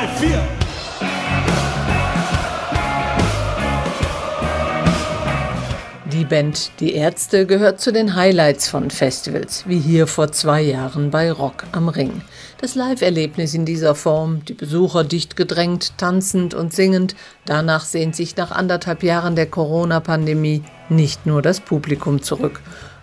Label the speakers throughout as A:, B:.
A: drei, vier. Die Band Die Ärzte gehört zu den Highlights von Festivals, wie hier vor zwei Jahren bei Rock am Ring. Das Live-Erlebnis in dieser Form, die Besucher dicht gedrängt, tanzend und singend, danach sehnt sich nach anderthalb Jahren der Corona-Pandemie nicht nur das Publikum zurück.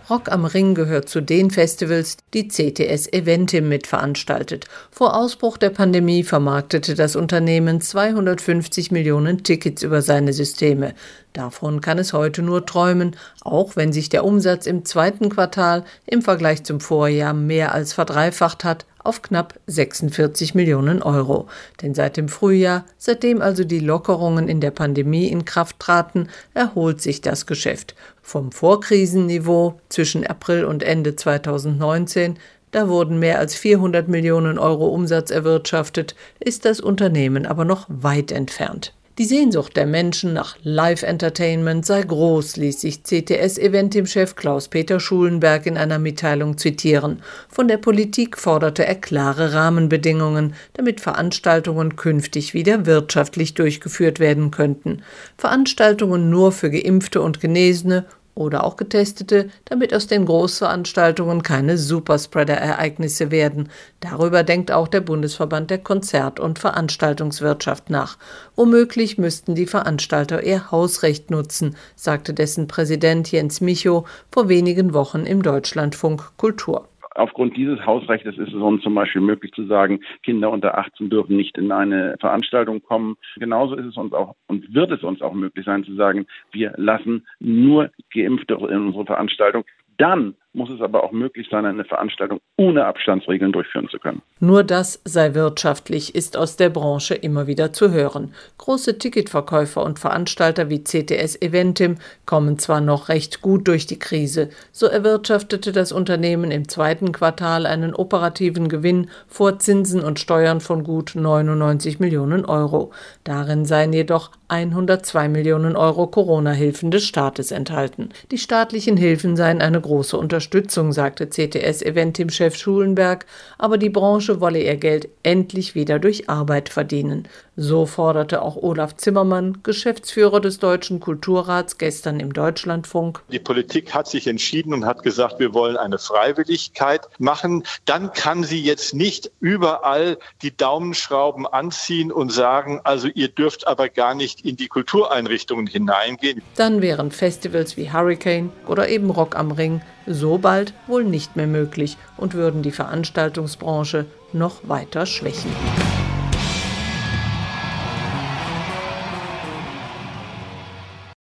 A: Rock am Ring gehört zu den Festivals, die CTS Eventim mitveranstaltet. Vor Ausbruch der Pandemie vermarktete das Unternehmen 250 Millionen Tickets über seine Systeme. Davon kann es heute nur träumen, auch wenn sich der Umsatz im zweiten Quartal im Vergleich zum Vorjahr mehr als verdreifacht hat auf knapp 46 Millionen Euro. Denn seit dem Frühjahr, seitdem also die Lockerungen in der Pandemie in Kraft traten, erholt sich das Geschäft. Vom Vorkrisenniveau zwischen April und Ende 2019 da wurden mehr als 400 Millionen Euro Umsatz erwirtschaftet, ist das Unternehmen aber noch weit entfernt. Die Sehnsucht der Menschen nach Live-Entertainment sei groß, ließ sich CTS-Eventim-Chef Klaus-Peter Schulenberg in einer Mitteilung zitieren. Von der Politik forderte er klare Rahmenbedingungen, damit Veranstaltungen künftig wieder wirtschaftlich durchgeführt werden könnten. Veranstaltungen nur für Geimpfte und Genesene oder auch Getestete, damit aus den Großveranstaltungen keine Superspreader-Ereignisse werden. Darüber denkt auch der Bundesverband der Konzert- und Veranstaltungswirtschaft nach. Womöglich müssten die Veranstalter ihr Hausrecht nutzen, sagte dessen Präsident Jens Micho vor wenigen Wochen im Deutschlandfunk Kultur.
B: Aufgrund dieses Hausrechts ist es uns zum Beispiel möglich zu sagen, Kinder unter 18 dürfen nicht in eine Veranstaltung kommen. Genauso ist es uns auch und wird es uns auch möglich sein zu sagen, wir lassen nur Geimpfte in unsere Veranstaltung. Dann muss es aber auch möglich sein, eine Veranstaltung ohne Abstandsregeln durchführen zu können.
A: Nur das sei wirtschaftlich, ist aus der Branche immer wieder zu hören. Große Ticketverkäufer und Veranstalter wie CTS Eventim kommen zwar noch recht gut durch die Krise, so erwirtschaftete das Unternehmen im zweiten Quartal einen operativen Gewinn vor Zinsen und Steuern von gut 99 Millionen Euro. Darin seien jedoch 102 Millionen Euro Corona-Hilfen des Staates enthalten. Die staatlichen Hilfen seien eine große Unterstützung Unterstützung, sagte CTS-Eventim-Chef Schulenberg, aber die Branche wolle ihr Geld endlich wieder durch Arbeit verdienen. So forderte auch Olaf Zimmermann, Geschäftsführer des Deutschen Kulturrats, gestern im Deutschlandfunk.
C: Die Politik hat sich entschieden und hat gesagt, wir wollen eine Freiwilligkeit machen. Dann kann sie jetzt nicht überall die Daumenschrauben anziehen und sagen, also ihr dürft aber gar nicht in die Kultureinrichtungen hineingehen.
A: Dann wären Festivals wie Hurricane oder eben Rock am Ring so bald wohl nicht mehr möglich und würden die Veranstaltungsbranche noch weiter schwächen.